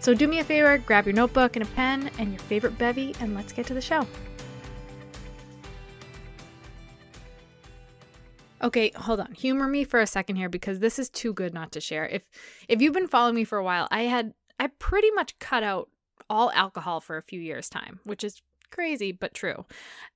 So do me a favor, grab your notebook and a pen and your favorite bevy, and let's get to the show. Okay, hold on. Humor me for a second here because this is too good not to share. If if you've been following me for a while, I had I pretty much cut out all alcohol for a few years time, which is crazy but true.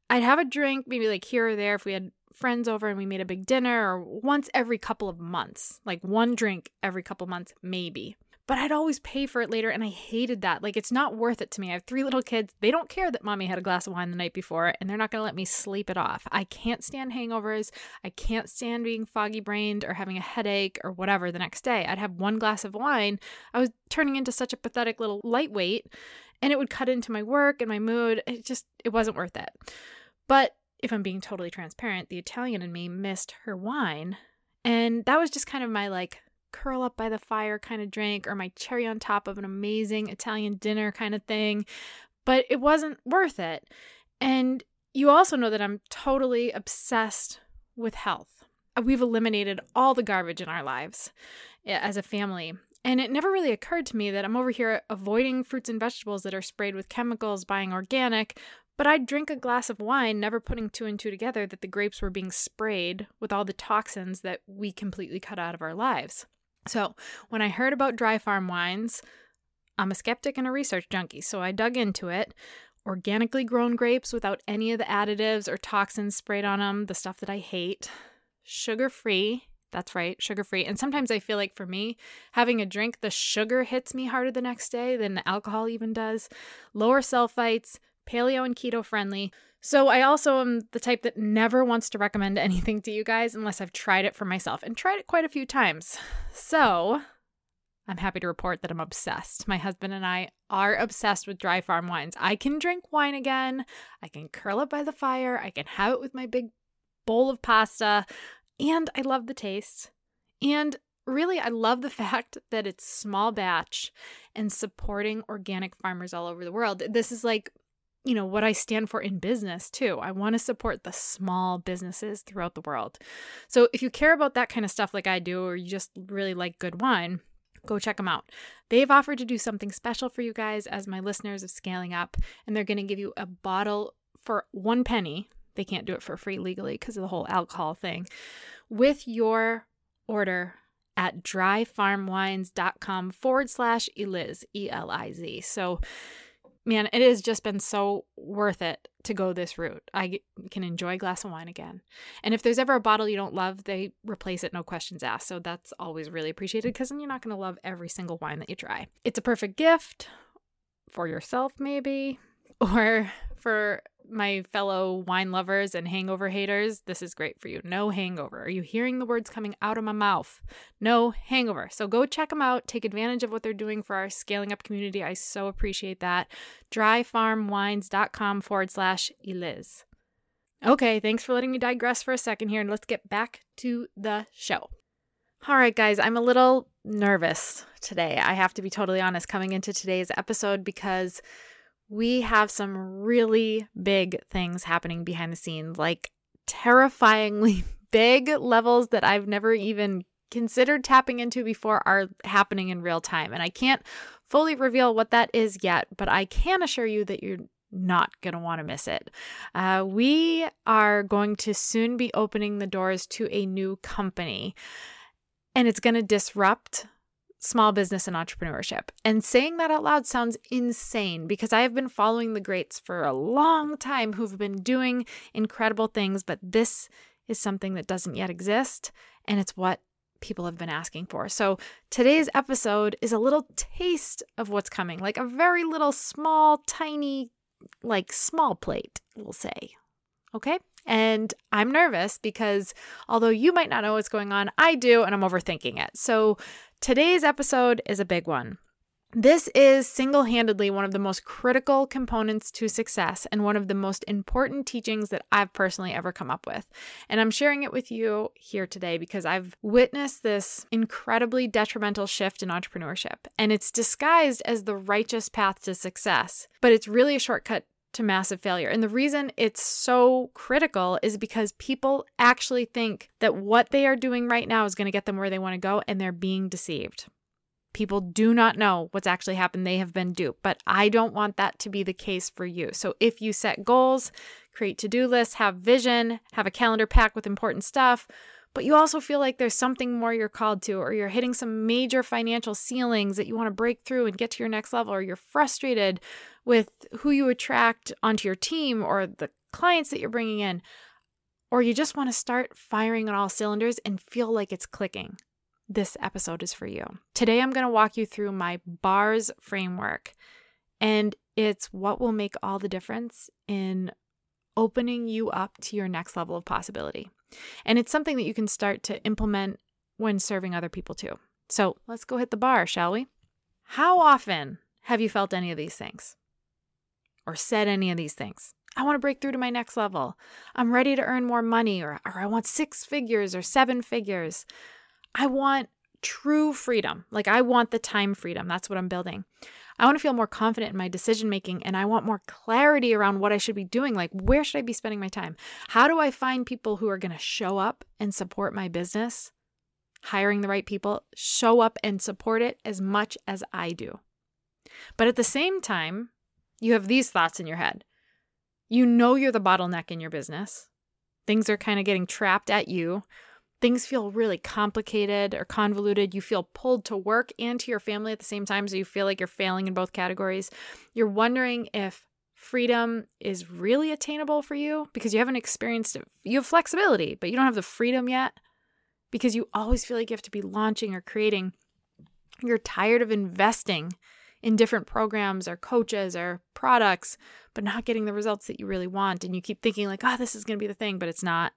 I'd have a drink maybe like here or there if we had friends over and we made a big dinner or once every couple of months, like one drink every couple months maybe but I'd always pay for it later and I hated that. Like it's not worth it to me. I have three little kids. They don't care that mommy had a glass of wine the night before and they're not going to let me sleep it off. I can't stand hangovers. I can't stand being foggy brained or having a headache or whatever the next day. I'd have one glass of wine. I was turning into such a pathetic little lightweight and it would cut into my work and my mood. It just it wasn't worth it. But if I'm being totally transparent, the Italian in me missed her wine. And that was just kind of my like curl up by the fire kind of drink or my cherry on top of an amazing Italian dinner kind of thing. But it wasn't worth it. And you also know that I'm totally obsessed with health. We've eliminated all the garbage in our lives eh, as a family. And it never really occurred to me that I'm over here avoiding fruits and vegetables that are sprayed with chemicals, buying organic, but I'd drink a glass of wine, never putting two and two together that the grapes were being sprayed with all the toxins that we completely cut out of our lives. So, when I heard about dry farm wines, I'm a skeptic and a research junkie, so I dug into it. Organically grown grapes without any of the additives or toxins sprayed on them, the stuff that I hate. Sugar free. That's right, sugar free. And sometimes I feel like for me, having a drink, the sugar hits me harder the next day than the alcohol even does. Lower sulfites, paleo and keto friendly. So I also am the type that never wants to recommend anything to you guys unless I've tried it for myself and tried it quite a few times. So I'm happy to report that I'm obsessed. My husband and I are obsessed with dry farm wines. I can drink wine again. I can curl up by the fire. I can have it with my big bowl of pasta. And I love the taste. And really, I love the fact that it's small batch and supporting organic farmers all over the world. This is like you know, what I stand for in business too. I want to support the small businesses throughout the world. So if you care about that kind of stuff like I do, or you just really like good wine, go check them out. They've offered to do something special for you guys as my listeners of Scaling Up, and they're going to give you a bottle for one penny. They can't do it for free legally because of the whole alcohol thing. With your order at dryfarmwines.com forward slash Eliz, E L I Z. So man, it has just been so worth it to go this route. I can enjoy a glass of wine again. And if there's ever a bottle you don't love, they replace it, no questions asked. So that's always really appreciated because then you're not going to love every single wine that you try. It's a perfect gift for yourself, maybe, or for my fellow wine lovers and hangover haters, this is great for you. No hangover. Are you hearing the words coming out of my mouth? No hangover. So go check them out. Take advantage of what they're doing for our scaling up community. I so appreciate that. Dryfarmwines.com forward slash Eliz. Okay, thanks for letting me digress for a second here and let's get back to the show. All right, guys, I'm a little nervous today. I have to be totally honest coming into today's episode because we have some really big things happening behind the scenes, like terrifyingly big levels that I've never even considered tapping into before are happening in real time. And I can't fully reveal what that is yet, but I can assure you that you're not going to want to miss it. Uh, we are going to soon be opening the doors to a new company, and it's going to disrupt small business and entrepreneurship. And saying that out loud sounds insane because I have been following the greats for a long time who've been doing incredible things, but this is something that doesn't yet exist. And it's what people have been asking for. So today's episode is a little taste of what's coming, like a very little small, tiny, like small plate, we'll say. Okay? And I'm nervous because although you might not know what's going on, I do, and I'm overthinking it. So today's episode is a big one. This is single handedly one of the most critical components to success and one of the most important teachings that I've personally ever come up with. And I'm sharing it with you here today because I've witnessed this incredibly detrimental shift in entrepreneurship. And it's disguised as the righteous path to success, but it's really a shortcut to massive failure. And the reason it's so critical is because people actually think that what they are doing right now is going to get them where they want to go, and they're being deceived. People do not know what's actually happened. They have been duped, but I don't want that to be the case for you. So if you set goals, create to do lists, have vision, have a calendar pack with important stuff, but you also feel like there's something more you're called to, or you're hitting some major financial ceilings that you want to break through and get to your next level, or you're frustrated with who you attract onto your team or the clients that you're bringing in, or you just want to start firing on all cylinders and feel like it's clicking this episode is for you. Today, I'm going to walk you through my BARS framework, and it's what will make all the difference in opening you up to your next level of possibility. And it's something that you can start to implement when serving other people too. So let's go hit the bar, shall we? How often have you felt any of these things or said any of these things? I want to break through to my next level. I'm ready to earn more money, or, or I want six figures or seven figures. I want true freedom. Like I want the time freedom. That's what I'm building. I want to feel more confident in my decision making and I want more clarity around what I should be doing. Like, where should I be spending my time? How do I find people who are going to show up and support my business? Hiring the right people, show up and support it as much as I do. But at the same time, you have these thoughts in your head. You know you're the bottleneck in your business. Things are kind of getting trapped at you things feel really complicated or convoluted, you feel pulled to work and to your family at the same time, so you feel like you're failing in both categories. You're wondering if freedom is really attainable for you because you haven't experienced it. You have flexibility, but you don't have the freedom yet because you always feel like you have to be launching or creating. You're tired of investing in different programs or coaches or products, but not getting the results that you really want. And you keep thinking, like, oh, this is going to be the thing, but it's not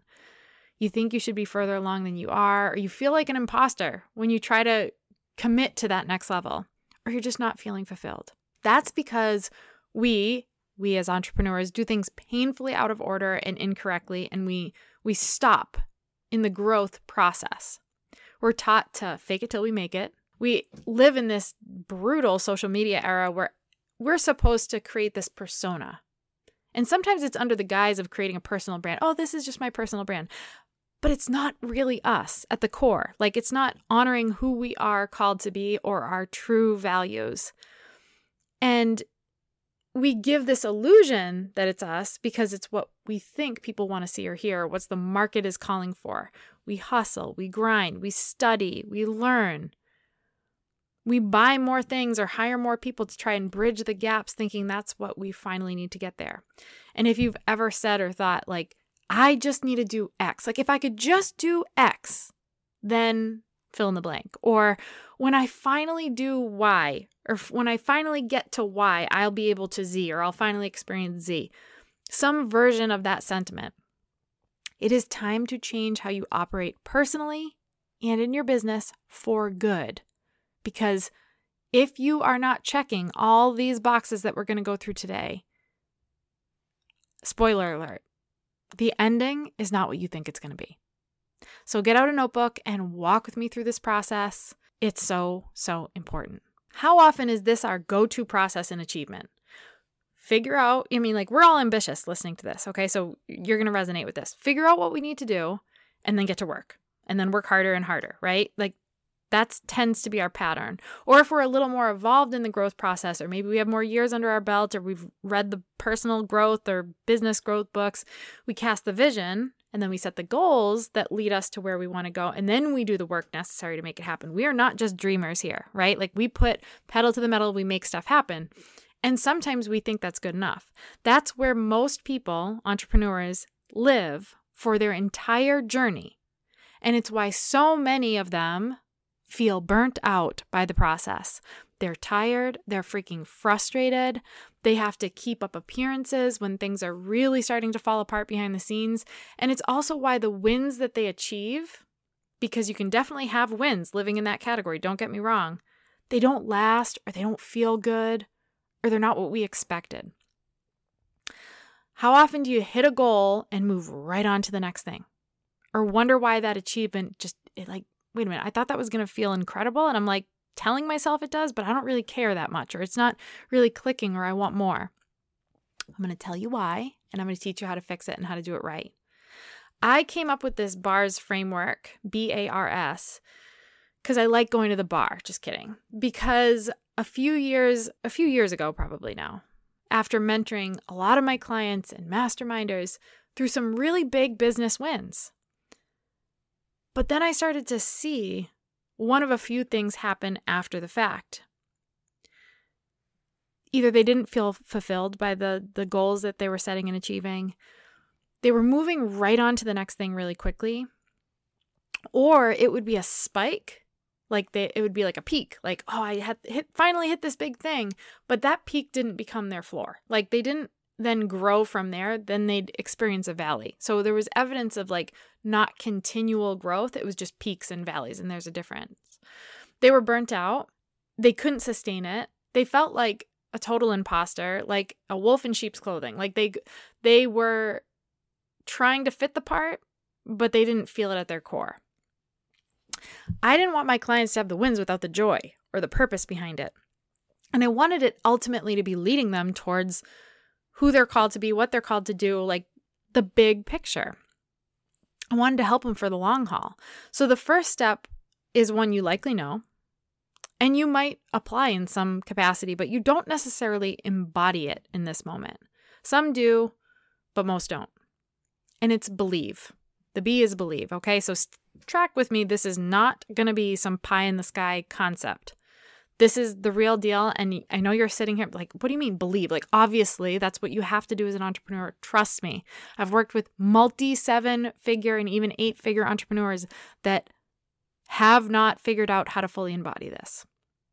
you think you should be further along than you are, or you feel like an imposter when you try to commit to that next level, or you're just not feeling fulfilled. That's because we, we as entrepreneurs, do things painfully out of order and incorrectly, and we we stop in the growth process. We're taught to fake it till we make it. We live in this brutal social media era where we're supposed to create this persona. And sometimes it's under the guise of creating a personal brand. Oh, this is just my personal brand but it's not really us at the core. Like it's not honoring who we are called to be or our true values. And we give this illusion that it's us because it's what we think people want to see or hear, what's the market is calling for. We hustle, we grind, we study, we learn. We buy more things or hire more people to try and bridge the gaps, thinking that's what we finally need to get there. And if you've ever said or thought, like, I just need to do X. Like if I could just do X, then fill in the blank. Or when I finally do Y, or when I finally get to Y, I'll be able to Z, or I'll finally experience Z. Some version of that sentiment. It is time to change how you operate personally and in your business for good. Because if you are not checking all these boxes that we're going to go through today, spoiler alert, the ending is not what you think it's going to be. So get out a notebook and walk with me through this process. It's so, so important. How often is this our go to process in achievement? Figure out, I mean, like we're all ambitious listening to this, okay? So you're going to resonate with this. Figure out what we need to do and then get to work and then work harder and harder, right? Like That tends to be our pattern. Or if we're a little more evolved in the growth process, or maybe we have more years under our belt, or we've read the personal growth or business growth books, we cast the vision and then we set the goals that lead us to where we want to go. And then we do the work necessary to make it happen. We are not just dreamers here, right? Like we put pedal to the metal, we make stuff happen. And sometimes we think that's good enough. That's where most people, entrepreneurs, live for their entire journey. And it's why so many of them feel burnt out by the process. They're tired, they're freaking frustrated. They have to keep up appearances when things are really starting to fall apart behind the scenes. And it's also why the wins that they achieve, because you can definitely have wins living in that category, don't get me wrong, they don't last or they don't feel good or they're not what we expected. How often do you hit a goal and move right on to the next thing? Or wonder why that achievement just it like, wait a minute, I thought that was going to feel incredible and I'm like telling myself it does, but I don't really care that much or it's not really clicking or I want more. I'm going to tell you why and I'm going to teach you how to fix it and how to do it right. I came up with this BARS framework, B A R S, because I like going to the bar. Just kidding. Because a few years, a few years ago, probably now, after mentoring a lot of my clients and masterminders through some really big business wins. But then I started to see one of a few things happen after the fact. Either they didn't feel fulfilled by the, the goals that they were setting and achieving, they were moving right on to the next thing really quickly, or it would be a spike like they it would be like a peak like oh i had hit finally hit this big thing but that peak didn't become their floor like they didn't then grow from there then they'd experience a valley so there was evidence of like not continual growth. It was just peaks and valleys and there's a difference. They were burnt out. They couldn't sustain it. They felt like a total imposter like a wolf in sheep's clothing. Like they they were trying to fit the part but they didn't feel it at their core. I didn't want my clients to have the wins without the joy or the purpose behind it. And I wanted it ultimately to be leading them towards who they're called to be, what they're called to do, like the big picture. I wanted to help them for the long haul. So the first step is one you likely know, and you might apply in some capacity, but you don't necessarily embody it in this moment. Some do, but most don't. And it's believe. The B is believe. Okay. So track with me. This is not going to be some pie in the sky concept. This is the real deal. And I know you're sitting here like, what do you mean believe? Like, obviously, that's what you have to do as an entrepreneur. Trust me. I've worked with multi seven figure and even eight figure entrepreneurs that have not figured out how to fully embody this.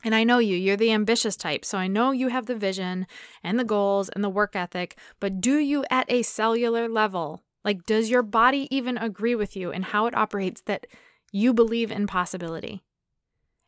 And I know you, you're the ambitious type. So I know you have the vision and the goals and the work ethic, but do you at a cellular level like, does your body even agree with you and how it operates that you believe in possibility?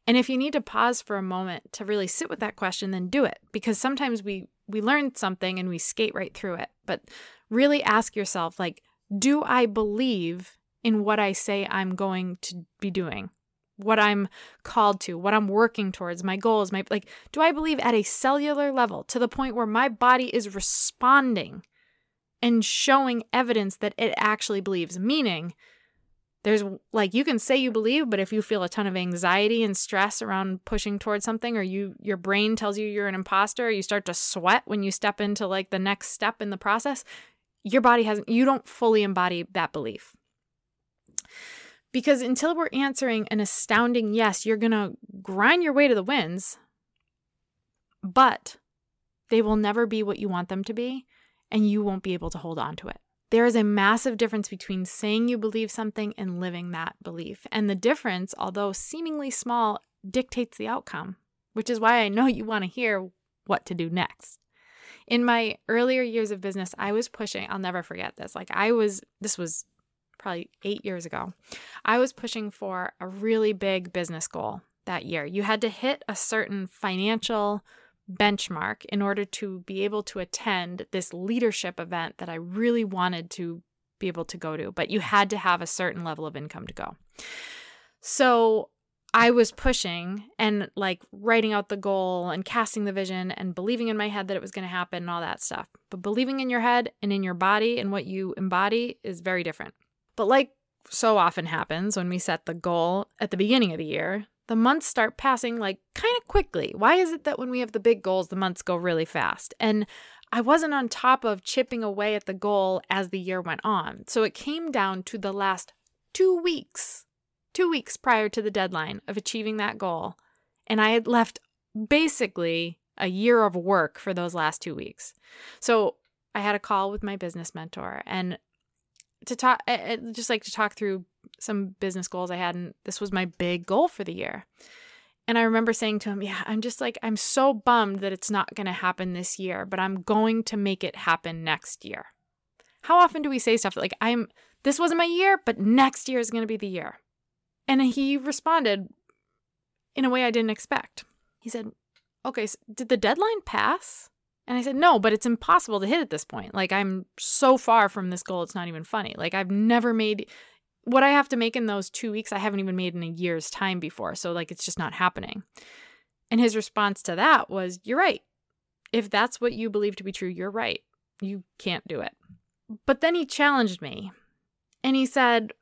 And if you need to pause for a moment to really sit with that question, then do it because sometimes we we learn something and we skate right through it. But really ask yourself like, do I believe in what I say I'm going to be doing? What I'm called to, what I'm working towards, my goals, my like do I believe at a cellular level to the point where my body is responding and showing evidence that it actually believes. Meaning, there's like you can say you believe, but if you feel a ton of anxiety and stress around pushing towards something, or you your brain tells you you're an imposter, you start to sweat when you step into like the next step in the process, your body hasn't you don't fully embody that belief. Because until we're answering an astounding yes, you're gonna grind your way to the wins, but they will never be what you want them to be and you won't be able to hold on to it. There is a massive difference between saying you believe something and living that belief. And the difference, although seemingly small, dictates the outcome, which is why I know you want to hear what to do next. In my earlier years of business, I was pushing, I'll never forget this. Like, I was, this was probably eight years ago, I was pushing for a really big business goal that year. You had to hit a certain financial benchmark in order to be able to attend this leadership event that I really wanted to be able to go to, but you had to have a certain level of income to go. So I was pushing and like writing out the goal and casting the vision and believing in my head that it was going to happen and all that stuff. But believing in your head and in your body and what you embody is very different. But like so often happens when we set the goal at the beginning of the year, the months start passing like kind of quickly. Why is it that when we have the big goals, the months go really fast? And I wasn't on top of chipping away at the goal as the year went on. So it came down to the last two weeks, two weeks prior to the deadline of achieving that goal. And I had left basically a year of work for those last two weeks. So I had a call with my business mentor and to talk, eh, eh, just like to talk through some business goals I had. And this was my big goal for the year. And I remember saying to him, Yeah, I'm just like, I'm so bummed that it's not going to happen this year, but I'm going to make it happen next year. How often do we say stuff like, I'm, this wasn't my year, but next year is going to be the year? And he responded in a way I didn't expect. He said, Okay, so did the deadline pass? And I said, No, but it's impossible to hit at this point. Like, I'm so far from this goal, it's not even funny. Like, I've never made what I have to make in those two weeks, I haven't even made in a year's time before. So, like, it's just not happening. And his response to that was, You're right. If that's what you believe to be true, you're right. You can't do it. But then he challenged me and he said,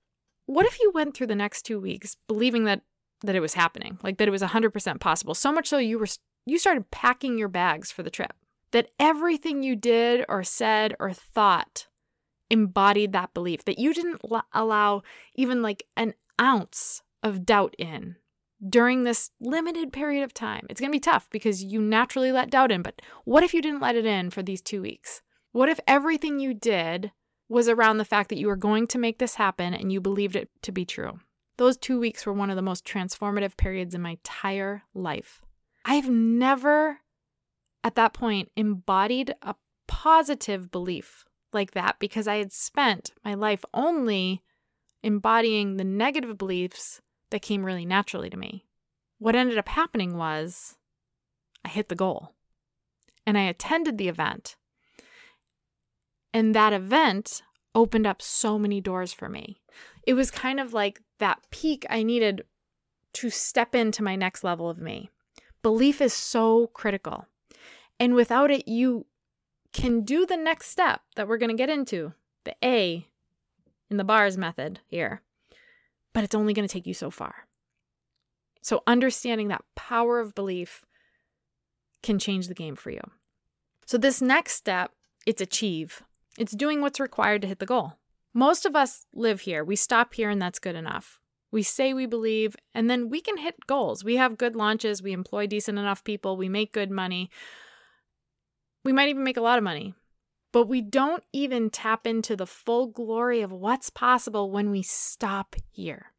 What if you went through the next two weeks believing that that it was happening, like that it was 100% possible, so much so you were you started packing your bags for the trip, that everything you did or said or thought embodied that belief, that you didn't l- allow even like an ounce of doubt in during this limited period of time. It's going to be tough because you naturally let doubt in, but what if you didn't let it in for these two weeks? What if everything you did was around the fact that you were going to make this happen and you believed it to be true? Those two weeks were one of the most transformative periods in my entire life. I've never, at that point, embodied a positive belief like that because I had spent my life only embodying the negative beliefs that came really naturally to me. What ended up happening was I hit the goal and I attended the event. And that event opened up so many doors for me. It was kind of like that peak I needed to step into my next level of me. Belief is so critical. And without it, you can do the next step that we're going to get into, the A in the bars method here, but it's only going to take you so far. So, understanding that power of belief can change the game for you. So, this next step, it's achieve. It's doing what's required to hit the goal. Most of us live here. We stop here and that's good enough. We say we believe, and then we can hit goals. We have good launches, we employ decent enough people, we make good money, we might even make a lot of money, but we don't even tap into the full glory of what's possible when we stop here.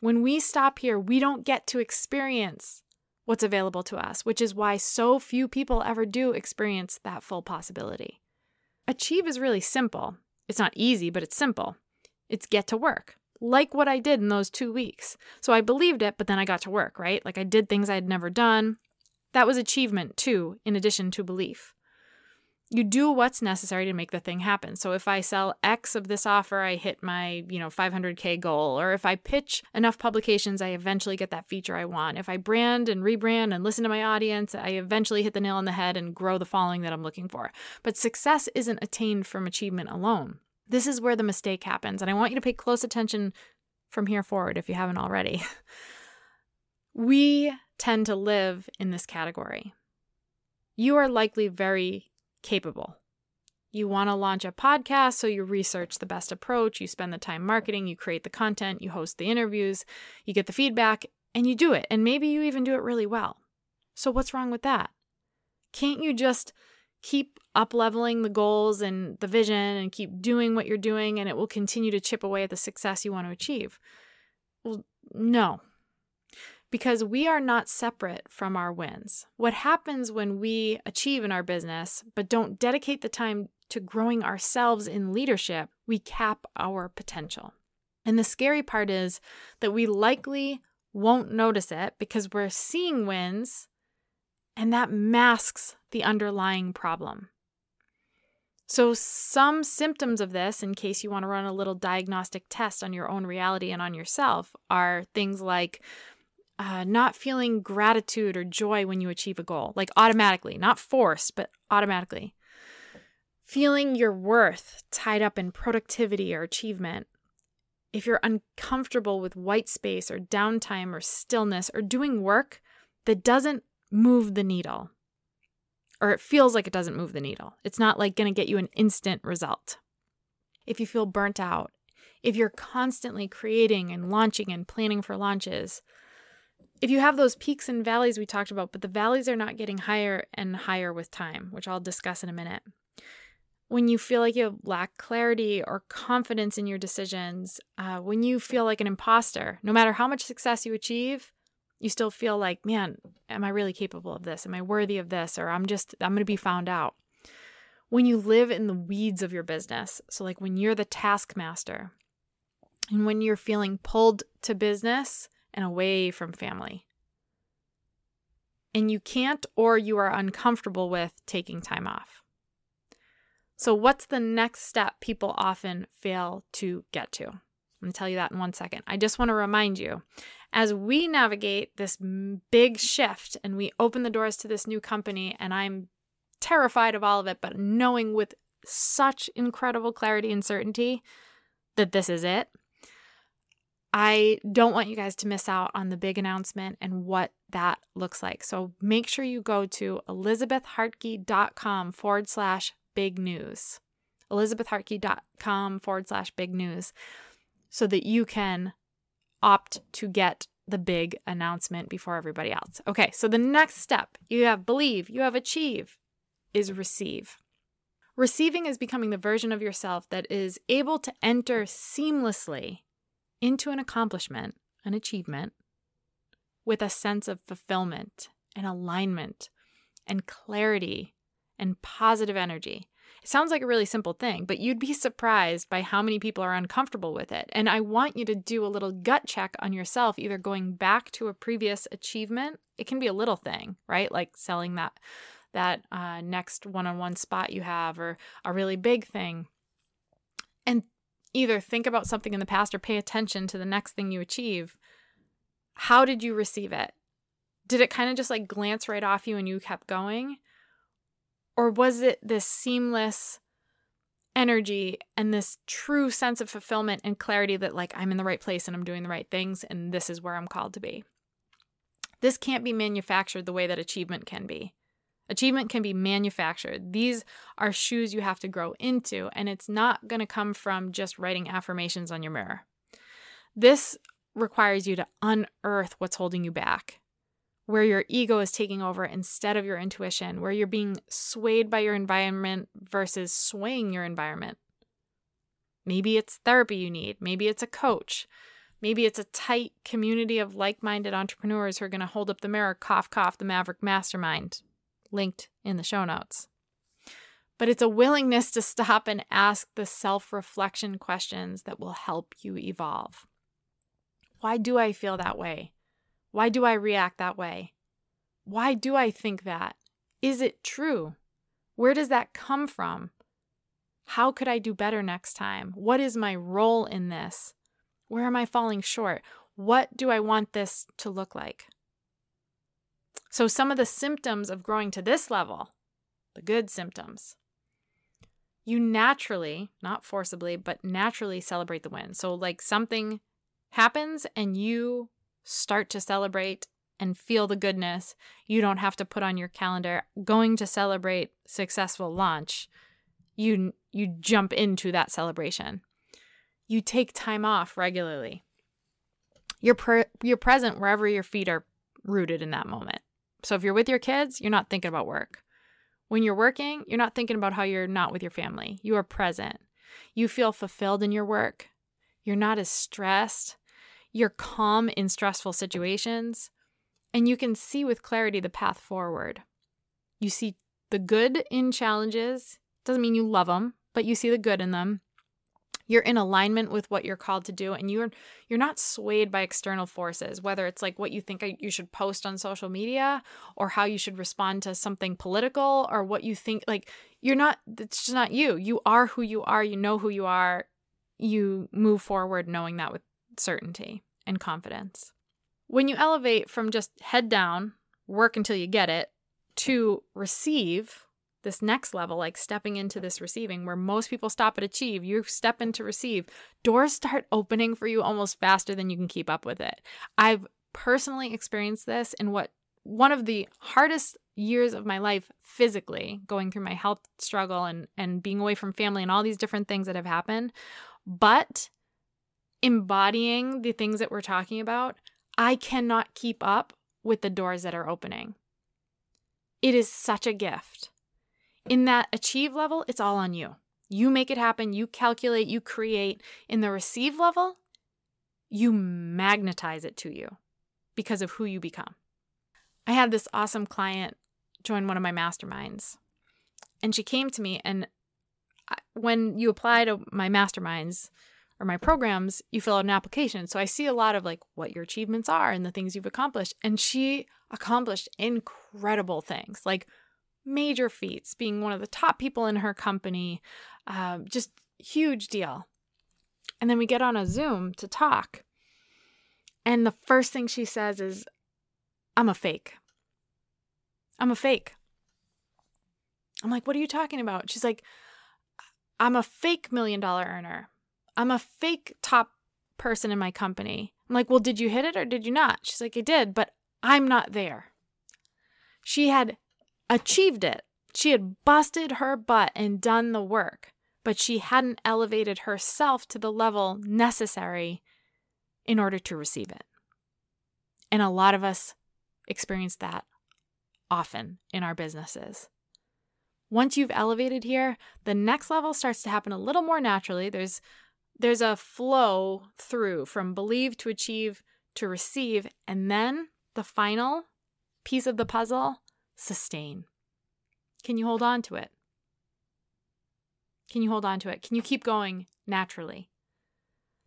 When we stop here, we don't get to experience what's available to us, which is why so few people ever do experience that full possibility. Achieve is really simple. It's not easy, but it's simple. It's get to work, like what I did in those two weeks. So I believed it, but then I got to work, right? Like I did things I had never done. That was achievement too, in addition to belief. You do what's necessary to make the thing happen. So if I sell X of this offer, I hit my, you know, 500k goal, or if I pitch enough publications, I eventually get that feature I want. If I brand and rebrand and listen to my audience, I eventually hit the nail on the head and grow the following that I'm looking for. But success isn't attained from achievement alone. This is where the mistake happens, and I want you to pay close attention from here forward if you haven't already. we tend to live in this category. You are likely very capable. You want to launch a podcast, so you research the best approach, you spend the time marketing, you create the content, you host the interviews, you get the feedback, and you do it. And maybe you even do it really well. So, what's wrong with that? Can't you just keep up leveling the goals and the vision and keep doing what you're doing and it will continue to chip away at the success you want to achieve? Well, no, because we are not separate from our wins. What happens when we achieve in our business but don't dedicate the time to growing ourselves in leadership, we cap our potential. And the scary part is that we likely won't notice it because we're seeing wins and that masks the underlying problem. So, some symptoms of this, in case you want to run a little diagnostic test on your own reality and on yourself, are things like uh, not feeling gratitude or joy when you achieve a goal, like automatically, not forced, but automatically. Feeling your worth tied up in productivity or achievement. if you're uncomfortable with white space or downtime or stillness or doing work that doesn't move the needle, or it feels like it doesn't move the needle, it's not like going to get you an instant result. If you feel burnt out, if you're constantly creating and launching and planning for launches, if you have those peaks and valleys we talked about, but the valleys are not getting higher and higher with time, which I'll discuss in a minute. When you feel like you lack clarity or confidence in your decisions, uh, when you feel like an imposter, no matter how much success you achieve, you still feel like, man, am I really capable of this? Am I worthy of this? Or I'm just, I'm going to be found out. When you live in the weeds of your business, so like when you're the taskmaster and when you're feeling pulled to business and away from family. And you can't or you are uncomfortable with taking time off. So, what's the next step people often fail to get to? I'm going to tell you that in one second. I just want to remind you as we navigate this big shift and we open the doors to this new company, and I'm terrified of all of it, but knowing with such incredible clarity and certainty that this is it, I don't want you guys to miss out on the big announcement and what that looks like. So make sure you go to elizabethhartke.com forward slash big news. elizabethhartke.com forward slash big news so that you can opt to get the big announcement before everybody else. Okay, so the next step you have believe, you have achieve is receive. Receiving is becoming the version of yourself that is able to enter seamlessly into an accomplishment, an achievement, with a sense of fulfillment and alignment and clarity and positive energy. It sounds like a really simple thing, but you'd be surprised by how many people are uncomfortable with it. And I want you to do a little gut check on yourself, either going back to a previous achievement. It can be a little thing, right? Like selling that that uh, next one-on-one spot you have, or a really big thing, either think about something in the past or pay attention to the next thing you achieve, how did you receive it? Did it kind of just like glance right off you and you kept going? Or was it this seamless energy and this true sense of fulfillment and clarity that, like, I'm in the right place and I'm doing the right things and this is where I'm called to be? This can't be manufactured the way that achievement can be. Achievement can be manufactured. These are shoes you have to grow into, and it's not going to come from just writing affirmations on your mirror. This requires you to unearth what's holding you back, where your ego is taking over instead of your intuition, where you're being swayed by your environment versus swaying your environment. Maybe it's therapy you need, maybe it's a coach. Maybe it's a tight community of like minded entrepreneurs who are going to hold up the mirror, cough, cough, the Maverick Mastermind linked in the show notes. But it's a willingness to stop and ask the self reflection questions that will help you evolve. Why do I feel that way? Why do I react that way? Why do I think that? Is it true? Where does that come from? How could I do better next time? What is my role in this? Where am I falling short? What do I want this to look like? So, some of the symptoms of growing to this level, the good symptoms, you naturally, not forcibly, but naturally celebrate the win. So, like something happens and you start to celebrate and feel the goodness. You don't have to put on your calendar going to celebrate successful launch. You you jump into that celebration. You take time off regularly. You're pre- you're present wherever your feet are rooted in that moment. So if you're with your kids, you're not thinking about work. When you're working, you're not thinking about how you're not with your family. You are present. You feel fulfilled in your work. You're not as stressed. You're calm in stressful situations. And you can see with clarity the path forward. You see the good in challenges. Doesn't mean you love them, but you see the good in them you're in alignment with what you're called to do and you're you're not swayed by external forces whether it's like what you think you should post on social media or how you should respond to something political or what you think like you're not it's just not you. You are who you are. You know who you are. You move forward knowing that with certainty and confidence. When you elevate from just head down work until you get it to receive this next level, like stepping into this receiving where most people stop at achieve, you step into receive, doors start opening for you almost faster than you can keep up with it. I've personally experienced this in what one of the hardest years of my life physically, going through my health struggle and and being away from family and all these different things that have happened, but embodying the things that we're talking about, I cannot keep up with the doors that are opening. It is such a gift. In that achieve level, it's all on you. You make it happen, you calculate, you create. In the receive level, you magnetize it to you because of who you become. I had this awesome client join one of my masterminds, and she came to me. And when you apply to my masterminds or my programs, you fill out an application. So I see a lot of like what your achievements are and the things you've accomplished. And she accomplished incredible things like major feats, being one of the top people in her company, uh, just huge deal. And then we get on a Zoom to talk. And the first thing she says is, I'm a fake. I'm a fake. I'm like, what are you talking about? She's like, I'm a fake million dollar earner. I'm a fake top person in my company. I'm like, well, did you hit it or did you not? She's like, I did, but I'm not there. She had achieved it. She had busted her butt and done the work, but she hadn't elevated herself to the level necessary in order to receive it. And a lot of us experience that often in our businesses. Once you've elevated here, the next level starts to happen a little more naturally. There's there's a flow through from believe to achieve to receive, and then the final piece of the puzzle sustain. Can you hold on to it? Can you hold on to it? Can you keep going naturally?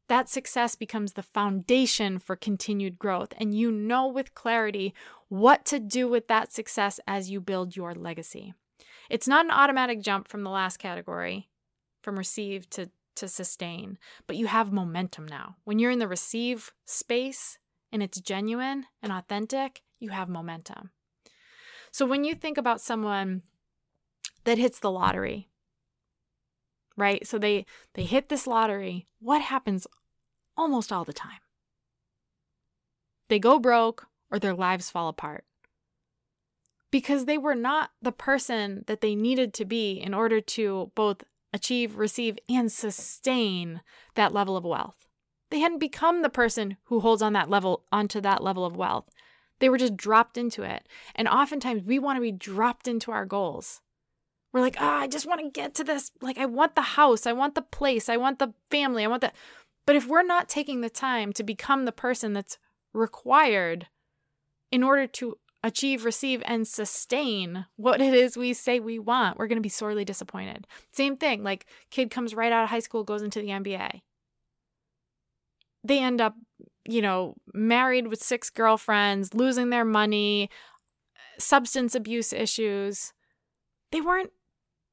That success becomes the foundation for continued growth, and you know with clarity what to do with that success as you build your legacy. It's not an automatic jump from the last category, from receive to, to sustain, but you have momentum now. When you're in the receive space and it's genuine and authentic, you have momentum. So when you think about someone that hits the lottery, right? So they they hit this lottery. What happens almost all the time? They go broke or their lives fall apart. Because they were not the person that they needed to be in order to both achieve, receive, and sustain that level of wealth. They hadn't become the person who holds on that level onto that level of wealth. They were just dropped into it. And oftentimes we want to be dropped into our goals. We're like, ah, oh, I just want to get to this. Like, I want the house, I want the place, I want the family, I want the. But if we're not taking the time to become the person that's required in order to achieve, receive, and sustain what it is we say we want, we're going to be sorely disappointed. Same thing, like, kid comes right out of high school, goes into the NBA. They end up, you know, married with six girlfriends, losing their money, substance abuse issues. They weren't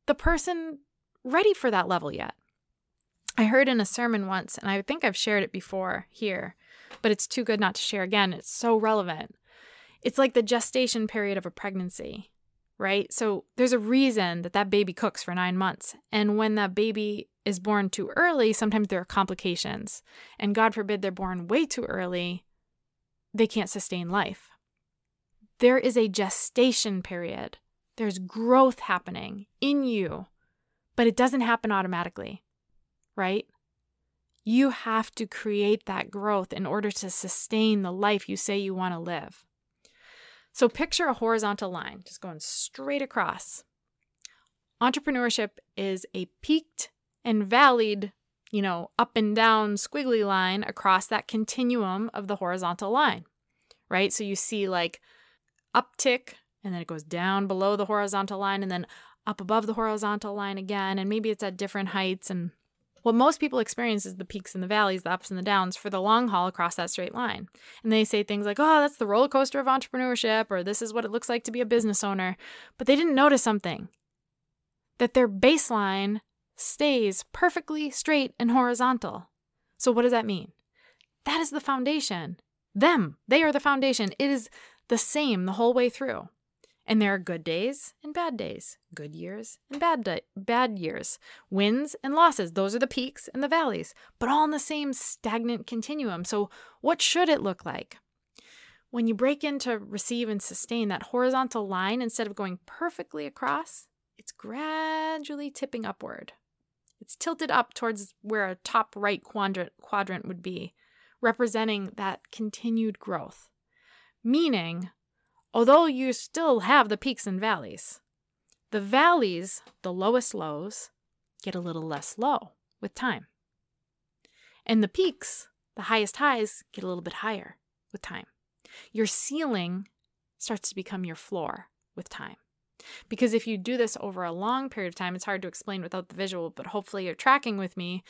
the person ready for that level yet. I heard in a sermon once, and I think I've shared it before here, but it's too good not to share again. It's so relevant. It's like the gestation period of a pregnancy, right? So there's a reason that that baby cooks for nine months. And when that baby is born too early, sometimes there are complications. And God forbid they're born way too early, they can't sustain life. There is a gestation period there's growth happening in you, but it doesn't happen automatically, right? You have to create that growth in order to sustain the life you say you want to live. So picture a horizontal line just going straight across. Entrepreneurship is a peaked and valleyed, you know, up and down squiggly line across that continuum of the horizontal line, right? So you see like uptick and then it goes down below the horizontal line and then up above the horizontal line again and maybe it's at different heights and what most people experience is the peaks and the valleys, the ups and the downs for the long haul across that straight line. And they say things like, oh, that's the roller coaster of entrepreneurship, or this is what it looks like to be a business owner. But they didn't notice something that their baseline stays perfectly straight and horizontal. So, what does that mean? That is the foundation. Them, they are the foundation. It is the same the whole way through. And there are good days and bad days, good years and bad di- bad years, wins and losses. Those are the peaks and the valleys, but all in the same stagnant continuum. So, what should it look like? When you break into receive and sustain, that horizontal line, instead of going perfectly across, it's gradually tipping upward. It's tilted up towards where a top right quadrant, quadrant would be, representing that continued growth. Meaning, although you still have the peaks and valleys, the valleys, the lowest lows, get a little less low with time. And the peaks, the highest highs, get a little bit higher with time. Your ceiling starts to become your floor with time. Because if you do this over a long period of time, it's hard to explain without the visual, but hopefully you're tracking with me,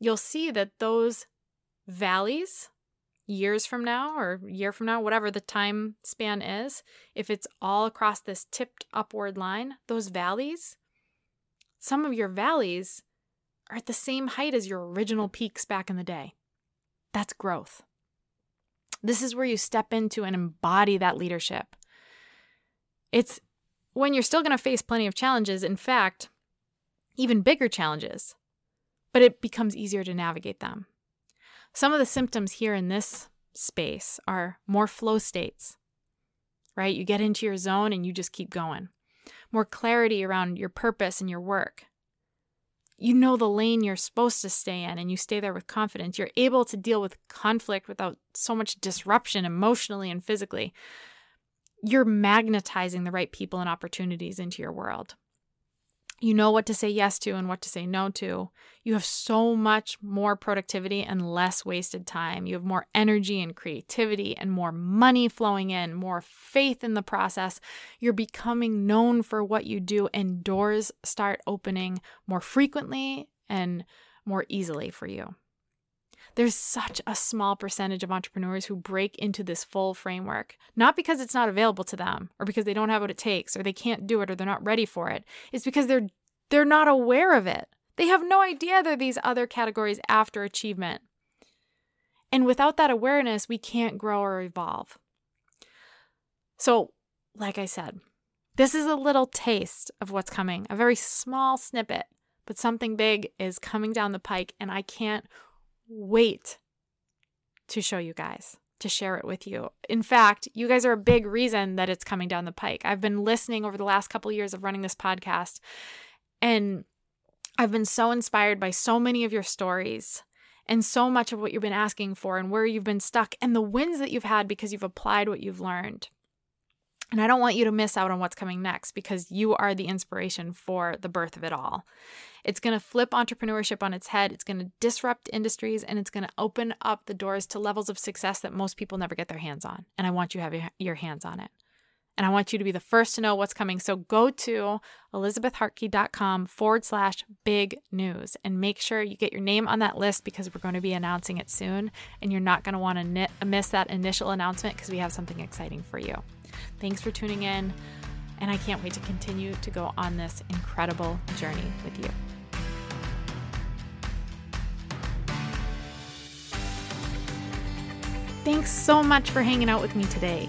you'll see that those valleys, years from now or year from now, whatever the time span is, if it's all across this tipped upward line, those valleys, some of your valleys are at the same height as your original peaks back in the day. That's growth. This is where you step into and embody that leadership. It's when you're still going to face plenty of challenges, in fact, even bigger challenges, but it becomes easier to navigate them. Some of the symptoms here in this space are more flow states, right? You get into your zone and you just keep going. More clarity around your purpose and your work. You know the lane you're supposed to stay in and you stay there with confidence. You're able to deal with conflict without so much disruption emotionally and physically you're magnetizing the right people and opportunities into your world. You know what to say yes to and what to say no to. You have so much more productivity and less wasted time. You have more energy and creativity and more money flowing in, more faith in the process. You're becoming known for what you do, and doors start opening more frequently and more easily for you. There's such a small percentage of entrepreneurs who break into this full framework, not because it's not available to them or because they don't have what it takes or they can't do it or they're not ready for it. It's because they're they're not aware of it. They have no idea there are these other categories after achievement. And without that awareness, we can't grow or evolve. So, like I said, this is a little taste of what's coming, a very small snippet, but something big is coming down the pike, and I can't wait to show you guys, to share it with you. In fact, you guys are a big reason that it's coming down the pike. I've been listening over the last couple of years of running this podcast, and I've been so inspired by so many of your stories and so much of what you've been asking for and where you've been stuck and the wins that you've had because you've applied what you've learned. And I don't want you to miss out on what's coming next because you are the inspiration for the birth of it all. It's going to flip entrepreneurship on its head. It's going to disrupt industries and it's going to open up the doors to levels of success that most people never get their hands on. And I want you to have your hands on it. And I want you to be the first to know what's coming. So go to elizabethhartke.com forward slash big news and make sure you get your name on that list because we're going to be announcing it soon. And you're not going to want to miss that initial announcement because we have something exciting for you. Thanks for tuning in, and I can't wait to continue to go on this incredible journey with you. Thanks so much for hanging out with me today.